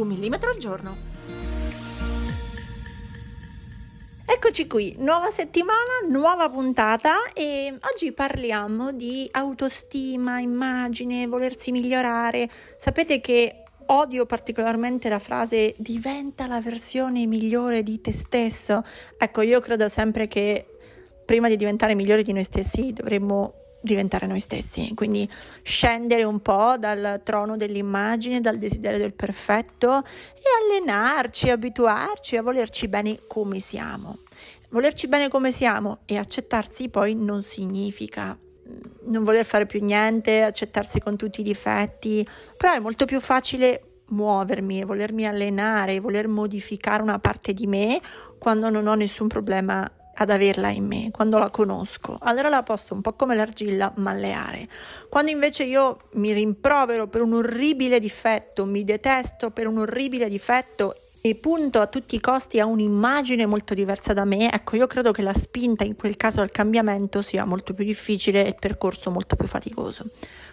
Un millimetro al giorno. Eccoci qui, nuova settimana, nuova puntata e oggi parliamo di autostima, immagine, volersi migliorare. Sapete che odio particolarmente la frase diventa la versione migliore di te stesso. Ecco, io credo sempre che prima di diventare migliori di noi stessi dovremmo diventare noi stessi, quindi scendere un po' dal trono dell'immagine, dal desiderio del perfetto e allenarci, abituarci a volerci bene come siamo. Volerci bene come siamo e accettarsi poi non significa mm, non voler fare più niente, accettarsi con tutti i difetti, però è molto più facile muovermi e volermi allenare, voler modificare una parte di me quando non ho nessun problema ad averla in me, quando la conosco, allora la posso un po' come l'argilla malleare. Quando invece io mi rimprovero per un orribile difetto, mi detesto per un orribile difetto e punto a tutti i costi a un'immagine molto diversa da me, ecco io credo che la spinta in quel caso al cambiamento sia molto più difficile e il percorso molto più faticoso.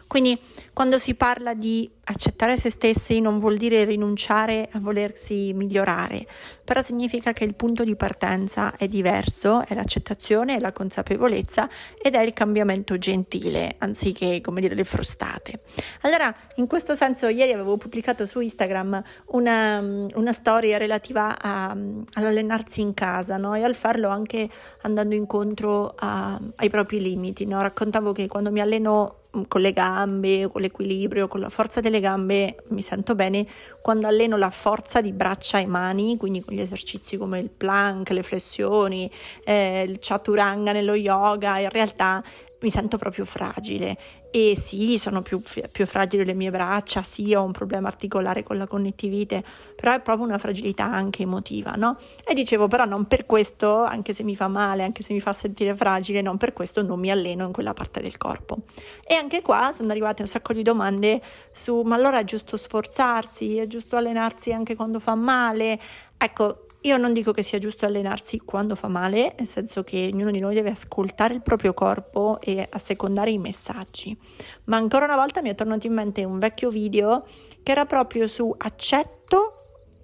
Quindi quando si parla di accettare se stessi non vuol dire rinunciare a volersi migliorare, però significa che il punto di partenza è diverso, è l'accettazione, è la consapevolezza ed è il cambiamento gentile, anziché come dire le frustate. Allora, in questo senso, ieri avevo pubblicato su Instagram una, una storia relativa a, all'allenarsi in casa no? e al farlo anche andando incontro a, ai propri limiti. No? Raccontavo che quando mi alleno con le gambe, con l'equilibrio, con la forza delle gambe mi sento bene quando alleno la forza di braccia e mani, quindi con gli esercizi come il plank, le flessioni, eh, il chaturanga nello yoga, in realtà mi sento proprio fragile e sì, sono più, più, fragili le mie braccia, sì, ho un problema articolare con la connettivite, però è proprio una fragilità anche emotiva, no? E dicevo, però non per questo, anche se mi fa male, anche se mi fa sentire fragile, non per questo non mi alleno in quella parte del corpo. E anche qua sono arrivate un sacco di domande su, ma allora è giusto sforzarsi, è giusto allenarsi anche quando fa male? Ecco, io non dico che sia giusto allenarsi quando fa male, nel senso che ognuno di noi deve ascoltare il proprio corpo e assecondare i messaggi. Ma ancora una volta mi è tornato in mente un vecchio video che era proprio su accetto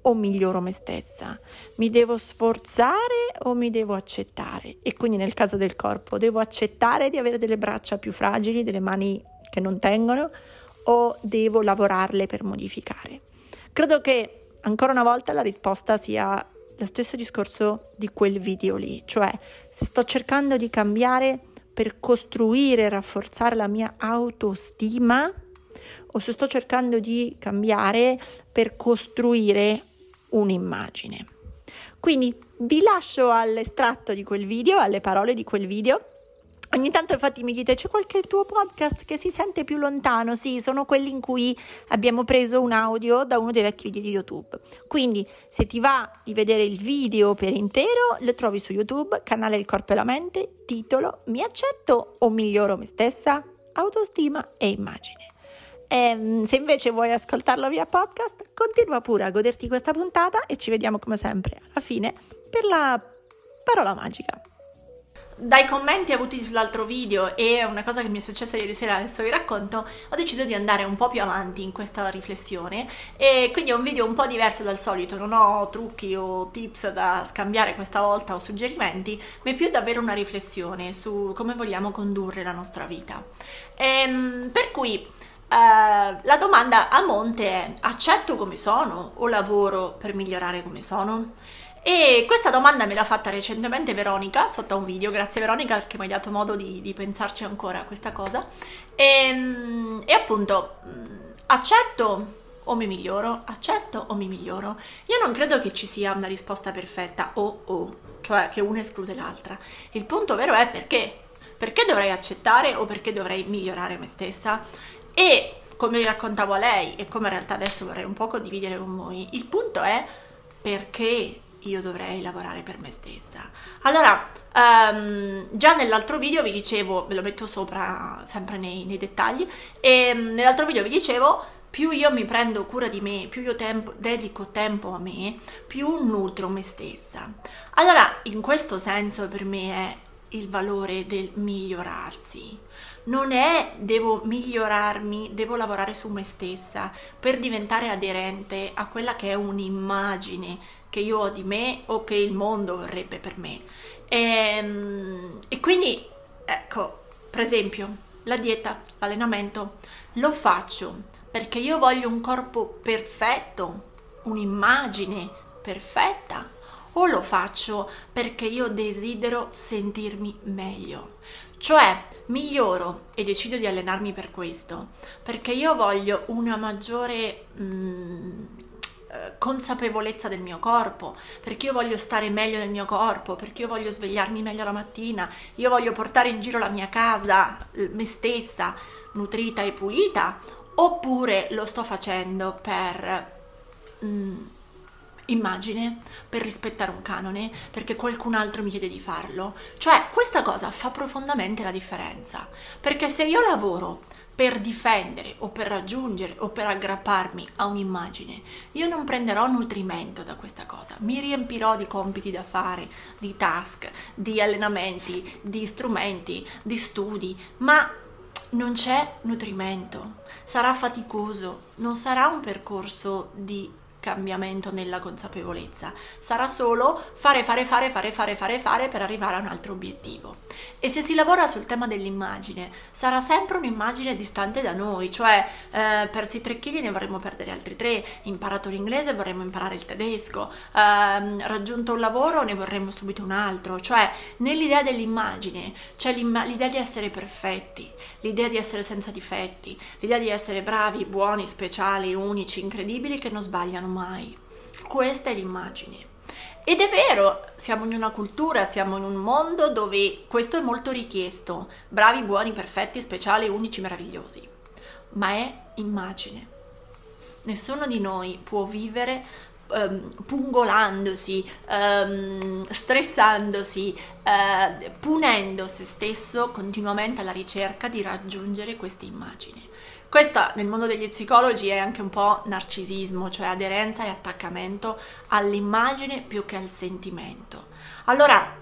o miglioro me stessa? Mi devo sforzare o mi devo accettare? E quindi nel caso del corpo, devo accettare di avere delle braccia più fragili, delle mani che non tengono o devo lavorarle per modificare? Credo che ancora una volta la risposta sia lo stesso discorso di quel video lì, cioè se sto cercando di cambiare per costruire e rafforzare la mia autostima o se sto cercando di cambiare per costruire un'immagine. Quindi vi lascio all'estratto di quel video, alle parole di quel video Ogni tanto infatti mi dite c'è qualche tuo podcast che si sente più lontano? Sì, sono quelli in cui abbiamo preso un audio da uno dei vecchi video di YouTube. Quindi se ti va di vedere il video per intero, lo trovi su YouTube, canale Il Corpo e la Mente, titolo Mi accetto o miglioro me stessa? Autostima e immagine. E, ehm, se invece vuoi ascoltarlo via podcast, continua pure a goderti questa puntata e ci vediamo come sempre alla fine per la parola magica dai commenti avuti sull'altro video e una cosa che mi è successa ieri sera, adesso vi racconto, ho deciso di andare un po' più avanti in questa riflessione e quindi è un video un po' diverso dal solito, non ho trucchi o tips da scambiare questa volta o suggerimenti, ma è più davvero una riflessione su come vogliamo condurre la nostra vita. Ehm, per cui Uh, la domanda a monte è accetto come sono o lavoro per migliorare come sono? E questa domanda me l'ha fatta recentemente Veronica sotto un video, grazie Veronica che mi hai dato modo di, di pensarci ancora a questa cosa. E, ehm, e appunto, accetto o mi miglioro, accetto o mi miglioro. Io non credo che ci sia una risposta perfetta o o, cioè che una esclude l'altra. Il punto vero è perché. Perché dovrei accettare o perché dovrei migliorare me stessa? E come raccontavo a lei e come in realtà adesso vorrei un po' condividere con voi, il punto è perché io dovrei lavorare per me stessa. Allora, um, già nell'altro video vi dicevo, ve lo metto sopra sempre nei, nei dettagli, e um, nell'altro video vi dicevo più io mi prendo cura di me, più io tempo, dedico tempo a me, più nutro me stessa. Allora, in questo senso per me è il valore del migliorarsi. Non è devo migliorarmi, devo lavorare su me stessa per diventare aderente a quella che è un'immagine che io ho di me o che il mondo vorrebbe per me. E, ehm, e quindi, ecco, per esempio, la dieta, l'allenamento, lo faccio perché io voglio un corpo perfetto, un'immagine perfetta, o lo faccio perché io desidero sentirmi meglio. Cioè, miglioro e decido di allenarmi per questo, perché io voglio una maggiore mm, consapevolezza del mio corpo, perché io voglio stare meglio nel mio corpo, perché io voglio svegliarmi meglio la mattina, io voglio portare in giro la mia casa, me stessa, nutrita e pulita, oppure lo sto facendo per mm, immagine, per rispettare un canone, perché qualcun altro mi chiede di farlo. Cioè, questa cosa fa profondamente la differenza, perché se io lavoro per difendere o per raggiungere o per aggrapparmi a un'immagine, io non prenderò nutrimento da questa cosa, mi riempirò di compiti da fare, di task, di allenamenti, di strumenti, di studi, ma non c'è nutrimento, sarà faticoso, non sarà un percorso di cambiamento nella consapevolezza, sarà solo fare, fare, fare, fare, fare, fare, fare per arrivare a un altro obiettivo. E se si lavora sul tema dell'immagine, sarà sempre un'immagine distante da noi, cioè eh, persi 3 kg ne vorremmo perdere altri 3, imparato l'inglese vorremmo imparare il tedesco, eh, raggiunto un lavoro ne vorremmo subito un altro, cioè nell'idea dell'immagine c'è l'idea di essere perfetti, l'idea di essere senza difetti, l'idea di essere bravi, buoni, speciali, unici, incredibili che non sbagliano mai. Questa è l'immagine. Ed è vero, siamo in una cultura, siamo in un mondo dove questo è molto richiesto, bravi, buoni, perfetti, speciali, unici, meravigliosi, ma è immagine. Nessuno di noi può vivere um, pungolandosi, um, stressandosi, uh, punendo se stesso continuamente alla ricerca di raggiungere questa immagine. Questa nel mondo degli psicologi è anche un po' narcisismo, cioè aderenza e attaccamento all'immagine più che al sentimento. Allora,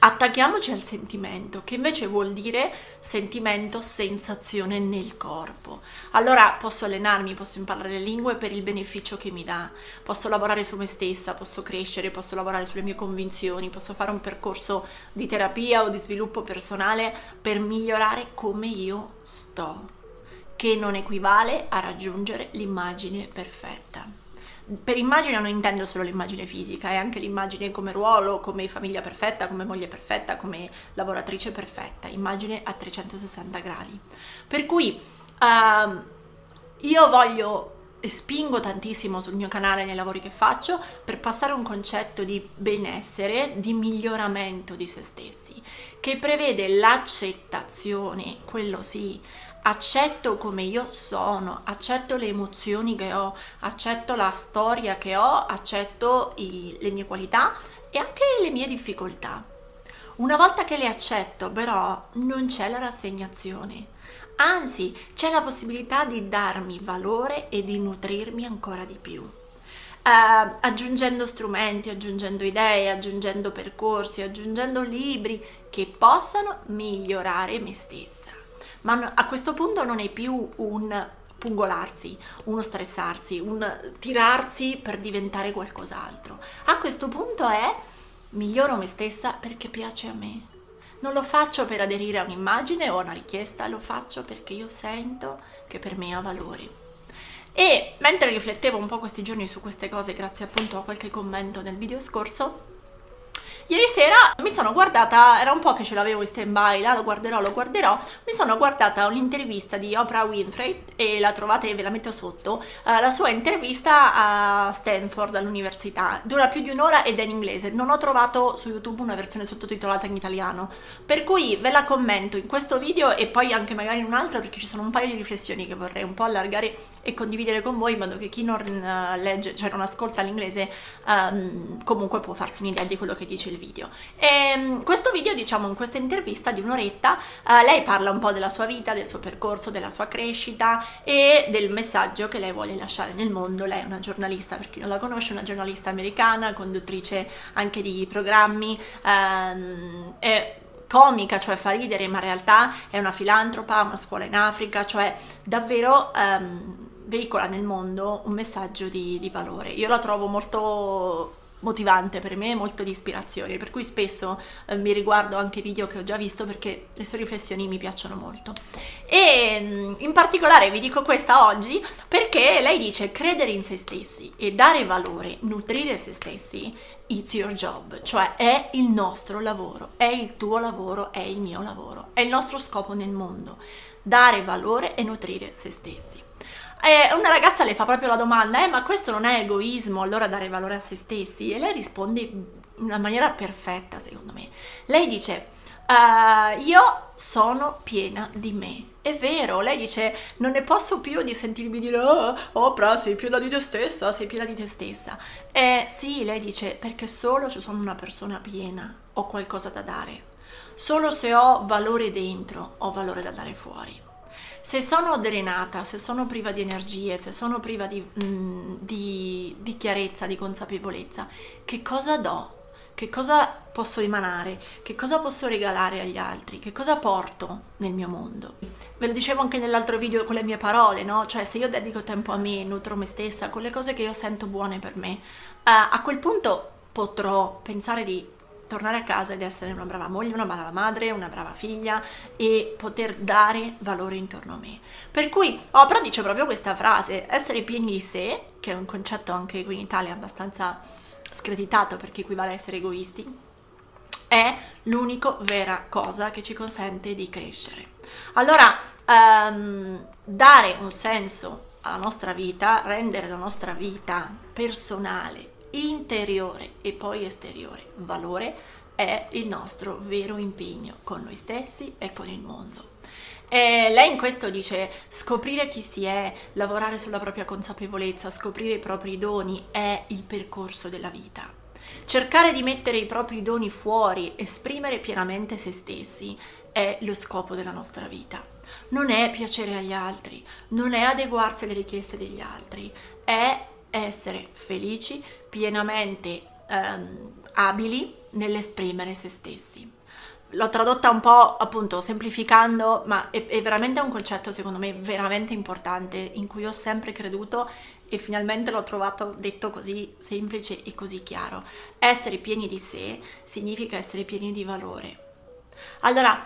attacchiamoci al sentimento, che invece vuol dire sentimento, sensazione nel corpo. Allora posso allenarmi, posso imparare le lingue per il beneficio che mi dà, posso lavorare su me stessa, posso crescere, posso lavorare sulle mie convinzioni, posso fare un percorso di terapia o di sviluppo personale per migliorare come io sto che non equivale a raggiungere l'immagine perfetta. Per immagine non intendo solo l'immagine fisica, è anche l'immagine come ruolo, come famiglia perfetta, come moglie perfetta, come lavoratrice perfetta, immagine a 360 gradi. Per cui uh, io voglio spingo tantissimo sul mio canale nei lavori che faccio per passare un concetto di benessere, di miglioramento di se stessi, che prevede l'accettazione, quello sì, accetto come io sono, accetto le emozioni che ho, accetto la storia che ho, accetto i, le mie qualità e anche le mie difficoltà. Una volta che le accetto però non c'è la rassegnazione, anzi c'è la possibilità di darmi valore e di nutrirmi ancora di più. Uh, aggiungendo strumenti, aggiungendo idee, aggiungendo percorsi, aggiungendo libri che possano migliorare me stessa ma a questo punto non è più un pungolarsi, uno stressarsi, un tirarsi per diventare qualcos'altro. A questo punto è miglioro me stessa perché piace a me. Non lo faccio per aderire a un'immagine o a una richiesta, lo faccio perché io sento che per me ha valore. E mentre riflettevo un po' questi giorni su queste cose, grazie appunto a qualche commento nel video scorso, Ieri sera mi sono guardata, era un po' che ce l'avevo in stand by, là, lo guarderò, lo guarderò, mi sono guardata un'intervista di Oprah Winfrey e la trovate, ve la metto sotto, uh, la sua intervista a Stanford all'università, dura più di un'ora ed è in inglese, non ho trovato su YouTube una versione sottotitolata in italiano, per cui ve la commento in questo video e poi anche magari in un altro perché ci sono un paio di riflessioni che vorrei un po' allargare e condividere con voi in modo che chi non uh, legge, cioè non ascolta l'inglese, um, comunque può farsi un'idea di quello che dice il video. E, ehm, questo video, diciamo, in questa intervista di un'oretta, uh, lei parla un po' della sua vita, del suo percorso, della sua crescita e del messaggio che lei vuole lasciare nel mondo. Lei è una giornalista, per chi non la conosce, una giornalista americana, conduttrice anche di programmi, um, è comica, cioè fa ridere, ma in realtà è una filantropa, una scuola in Africa, cioè davvero um, veicola nel mondo un messaggio di, di valore. Io la trovo molto motivante per me, molto di ispirazione, per cui spesso eh, mi riguardo anche video che ho già visto perché le sue riflessioni mi piacciono molto. E mm, in particolare vi dico questa oggi perché lei dice credere in se stessi e dare valore, nutrire se stessi, it's your job, cioè è il nostro lavoro, è il tuo lavoro, è il mio lavoro, è il nostro scopo nel mondo, dare valore e nutrire se stessi. E una ragazza le fa proprio la domanda, eh, ma questo non è egoismo, allora dare valore a se stessi? E lei risponde in una maniera perfetta, secondo me. Lei dice, uh, io sono piena di me. È vero, lei dice, non ne posso più di sentirmi dire, oh, Oprah, sei piena di te stessa, sei piena di te stessa. Eh sì, lei dice, perché solo se sono una persona piena ho qualcosa da dare. Solo se ho valore dentro ho valore da dare fuori se sono drenata, se sono priva di energie, se sono priva di, mm, di, di chiarezza, di consapevolezza, che cosa do? Che cosa posso emanare? Che cosa posso regalare agli altri? Che cosa porto nel mio mondo? Ve lo dicevo anche nell'altro video con le mie parole, no? Cioè se io dedico tempo a me, nutro me stessa, con le cose che io sento buone per me, uh, a quel punto potrò pensare di tornare a casa ed essere una brava moglie, una brava madre, una brava figlia e poter dare valore intorno a me. Per cui Oprah dice proprio questa frase, essere pieni di sé, che è un concetto anche qui in Italia abbastanza screditato perché equivale a essere egoisti, è l'unica vera cosa che ci consente di crescere. Allora, um, dare un senso alla nostra vita, rendere la nostra vita personale interiore e poi esteriore valore è il nostro vero impegno con noi stessi e con il mondo. E lei in questo dice scoprire chi si è, lavorare sulla propria consapevolezza, scoprire i propri doni è il percorso della vita. Cercare di mettere i propri doni fuori, esprimere pienamente se stessi è lo scopo della nostra vita. Non è piacere agli altri, non è adeguarsi alle richieste degli altri, è essere felici, pienamente ehm, abili nell'esprimere se stessi. L'ho tradotta un po' appunto semplificando, ma è, è veramente un concetto secondo me veramente importante in cui ho sempre creduto e finalmente l'ho trovato detto così semplice e così chiaro. Essere pieni di sé significa essere pieni di valore. Allora,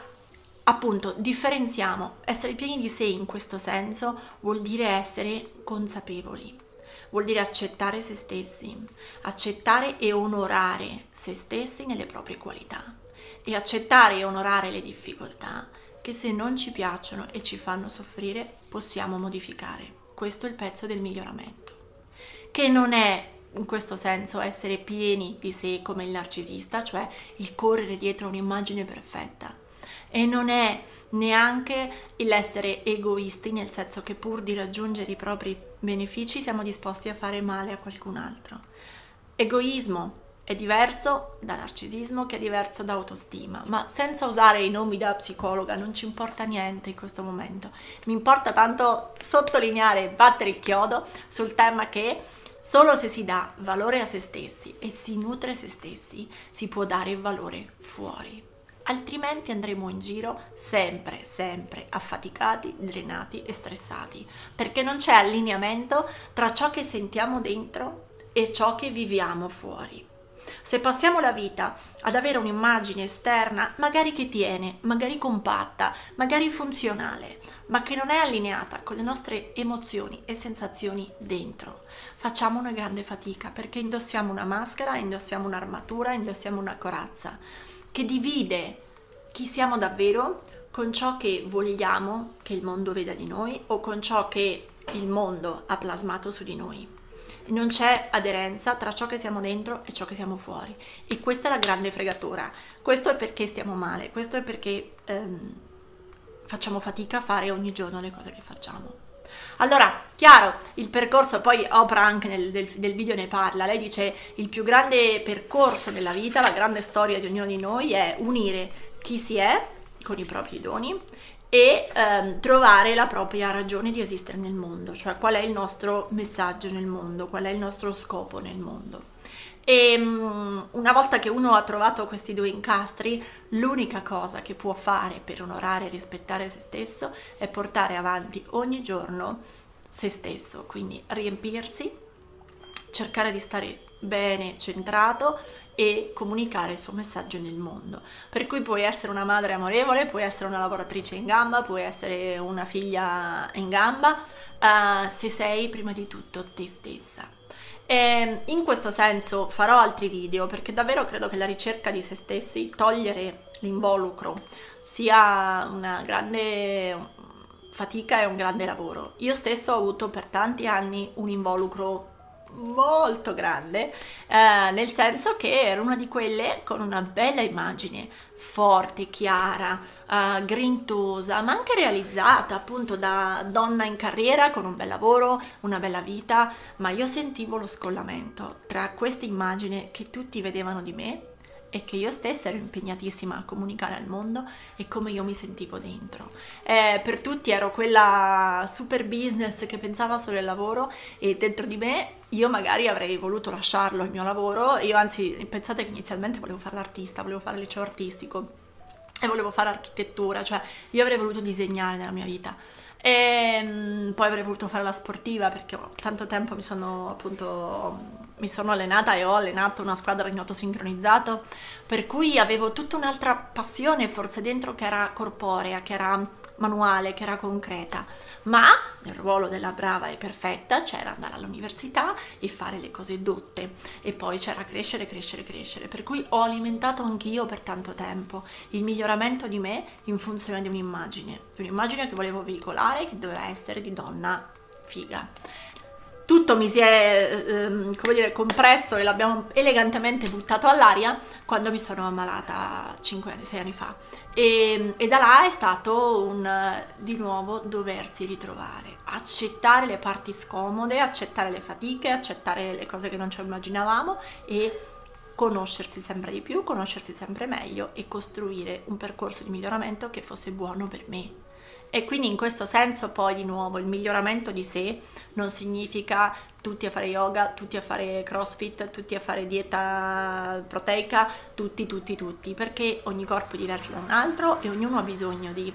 appunto, differenziamo. Essere pieni di sé in questo senso vuol dire essere consapevoli vuol dire accettare se stessi, accettare e onorare se stessi nelle proprie qualità e accettare e onorare le difficoltà che se non ci piacciono e ci fanno soffrire possiamo modificare. Questo è il pezzo del miglioramento, che non è in questo senso essere pieni di sé come il narcisista, cioè il correre dietro un'immagine perfetta, e non è neanche l'essere egoisti, nel senso che pur di raggiungere i propri benefici siamo disposti a fare male a qualcun altro. Egoismo è diverso da narcisismo che è diverso da autostima, ma senza usare i nomi da psicologa non ci importa niente in questo momento. Mi importa tanto sottolineare e battere il chiodo sul tema che solo se si dà valore a se stessi e si nutre se stessi si può dare valore fuori altrimenti andremo in giro sempre, sempre affaticati, drenati e stressati, perché non c'è allineamento tra ciò che sentiamo dentro e ciò che viviamo fuori. Se passiamo la vita ad avere un'immagine esterna, magari che tiene, magari compatta, magari funzionale, ma che non è allineata con le nostre emozioni e sensazioni dentro, facciamo una grande fatica perché indossiamo una maschera, indossiamo un'armatura, indossiamo una corazza che divide chi siamo davvero con ciò che vogliamo che il mondo veda di noi o con ciò che il mondo ha plasmato su di noi. Non c'è aderenza tra ciò che siamo dentro e ciò che siamo fuori. E questa è la grande fregatura. Questo è perché stiamo male, questo è perché ehm, facciamo fatica a fare ogni giorno le cose che facciamo. Allora, chiaro, il percorso, poi Oprah anche nel, del, del, video ne parla, lei dice il più grande percorso della vita, la grande storia di ognuno di noi è unire chi si è con i propri doni e ehm, trovare la propria ragione di esistere nel mondo, cioè qual è il nostro messaggio nel mondo, qual è il nostro scopo nel mondo. E um, una volta che uno ha trovato questi due incastri, l'unica cosa che può fare per onorare e rispettare se stesso è portare avanti ogni giorno se stesso, quindi riempirsi, cercare di stare bene centrato e comunicare il suo messaggio nel mondo. Per cui puoi essere una madre amorevole, puoi essere una lavoratrice in gamba, puoi essere una figlia in gamba, uh, se sei prima di tutto te stessa. E in questo senso farò altri video perché davvero credo che la ricerca di se stessi, togliere l'involucro, sia una grande fatica e un grande lavoro. Io stesso ho avuto per tanti anni un involucro molto grande, eh, nel senso che era una di quelle con una bella immagine, forte, chiara, eh, grintosa, ma anche realizzata appunto da donna in carriera con un bel lavoro, una bella vita, ma io sentivo lo scollamento tra questa immagine che tutti vedevano di me e che io stessa ero impegnatissima a comunicare al mondo e come io mi sentivo dentro. Eh, per tutti ero quella super business che pensava solo al lavoro e dentro di me io magari avrei voluto lasciarlo il mio lavoro, io anzi pensate che inizialmente volevo fare l'artista, volevo fare liceo artistico e volevo fare architettura, cioè io avrei voluto disegnare nella mia vita e um, poi avrei voluto fare la sportiva perché tanto tempo mi sono appunto mi sono allenata e ho allenato una squadra di nuoto sincronizzato per cui avevo tutta un'altra passione forse dentro che era corporea, che era manuale, che era concreta. Ma nel ruolo della brava e perfetta c'era andare all'università e fare le cose dotte. E poi c'era crescere, crescere, crescere, per cui ho alimentato anch'io per tanto tempo. Il miglioramento di me in funzione di un'immagine, di un'immagine che volevo veicolare che doveva essere di donna figa tutto mi si è ehm, come dire, compresso e l'abbiamo elegantemente buttato all'aria quando mi sono ammalata 5 anni, 6 anni fa. E, e, da là è stato un di nuovo doversi ritrovare, accettare le parti scomode, accettare le fatiche, accettare le cose che non ci immaginavamo e conoscersi sempre di più, conoscersi sempre meglio e costruire un percorso di miglioramento che fosse buono per me e quindi in questo senso poi di nuovo il miglioramento di sé non significa tutti a fare yoga, tutti a fare crossfit, tutti a fare dieta proteica, tutti, tutti, tutti, perché ogni corpo è diverso da un altro e ognuno ha bisogno di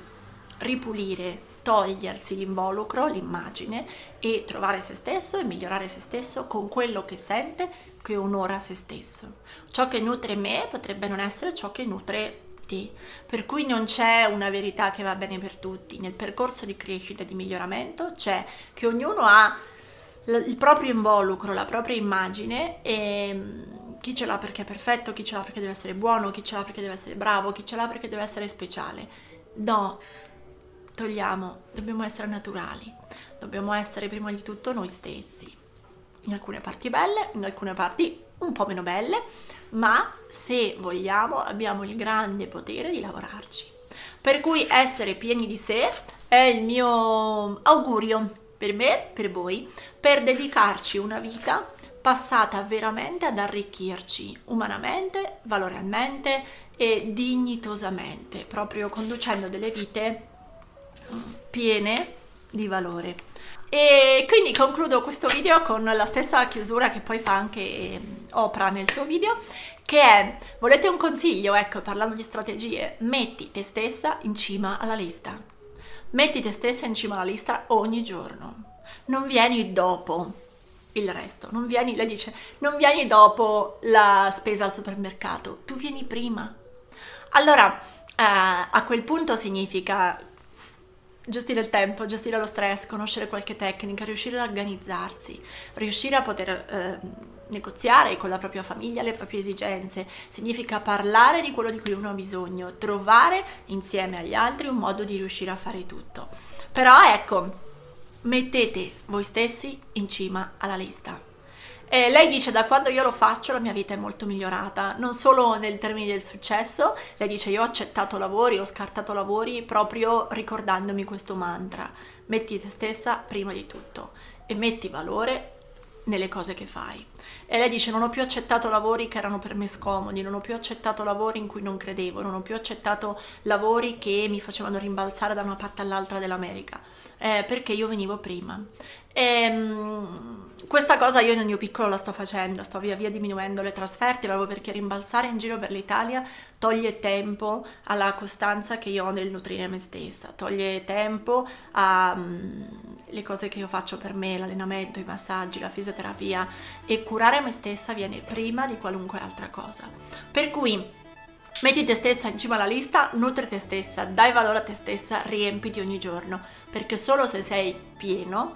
ripulire, togliersi l'involucro, l'immagine e trovare se stesso e migliorare se stesso con quello che sente, che onora se stesso. Ciò che nutre me potrebbe non essere ciò che nutre tutti, per cui non c'è una verità che va bene per tutti. Nel percorso di crescita e di miglioramento c'è che ognuno ha il proprio involucro, la propria immagine e mm, chi ce l'ha perché è perfetto, chi ce l'ha perché deve essere buono, chi ce l'ha perché deve essere bravo, chi ce l'ha perché deve essere speciale. No, togliamo, dobbiamo essere naturali, dobbiamo essere prima di tutto noi stessi. In alcune parti belle, in alcune parti un po' meno belle, ma se vogliamo abbiamo il grande potere di lavorarci. Per cui essere pieni di sé è il mio augurio per me, per voi, per dedicarci una vita passata veramente ad arricchirci umanamente, valoralmente e dignitosamente, proprio conducendo delle vite mm, piene di valore. E quindi concludo questo video con la stessa chiusura che poi fa anche ehm, Oprah nel suo video, che è, volete un consiglio? Ecco, parlando di strategie, metti te stessa in cima alla lista. Metti te stessa in cima alla lista ogni giorno. Non vieni dopo, il resto. Non vieni, lei dice, non vieni dopo la spesa al supermercato, tu vieni prima. Allora, eh, a quel punto significa gestire il tempo, gestire lo stress, conoscere qualche tecnica, riuscire ad organizzarsi, riuscire a poter eh, negoziare con la propria famiglia le proprie esigenze, significa parlare di quello di cui uno ha bisogno, trovare insieme agli altri un modo di riuscire a fare tutto. Però ecco, mettete voi stessi in cima alla lista. E lei dice da quando io lo faccio la mia vita è molto migliorata, non solo nel termine del successo, lei dice io ho accettato lavori, ho scartato lavori proprio ricordandomi questo mantra, metti te stessa prima di tutto e metti valore nelle cose che fai. E lei dice non ho più accettato lavori che erano per me scomodi, non ho più accettato lavori in cui non credevo, non ho più accettato lavori che mi facevano rimbalzare da una parte all'altra dell'America, eh, perché io venivo prima. E, ehm, questa cosa io nel mio piccolo la sto facendo, sto via via diminuendo le trasferte proprio perché rimbalzare in giro per l'Italia toglie tempo alla costanza che io ho nel nutrire me stessa, toglie tempo alle mm, cose che io faccio per me, l'allenamento, i massaggi, la fisioterapia e curare me stessa viene prima di qualunque altra cosa. Per cui Metti te stessa in cima alla lista, nutri te stessa, dai valore a te stessa, riempiti ogni giorno, perché solo se sei pieno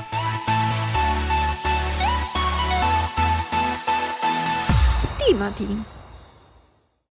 你妈逼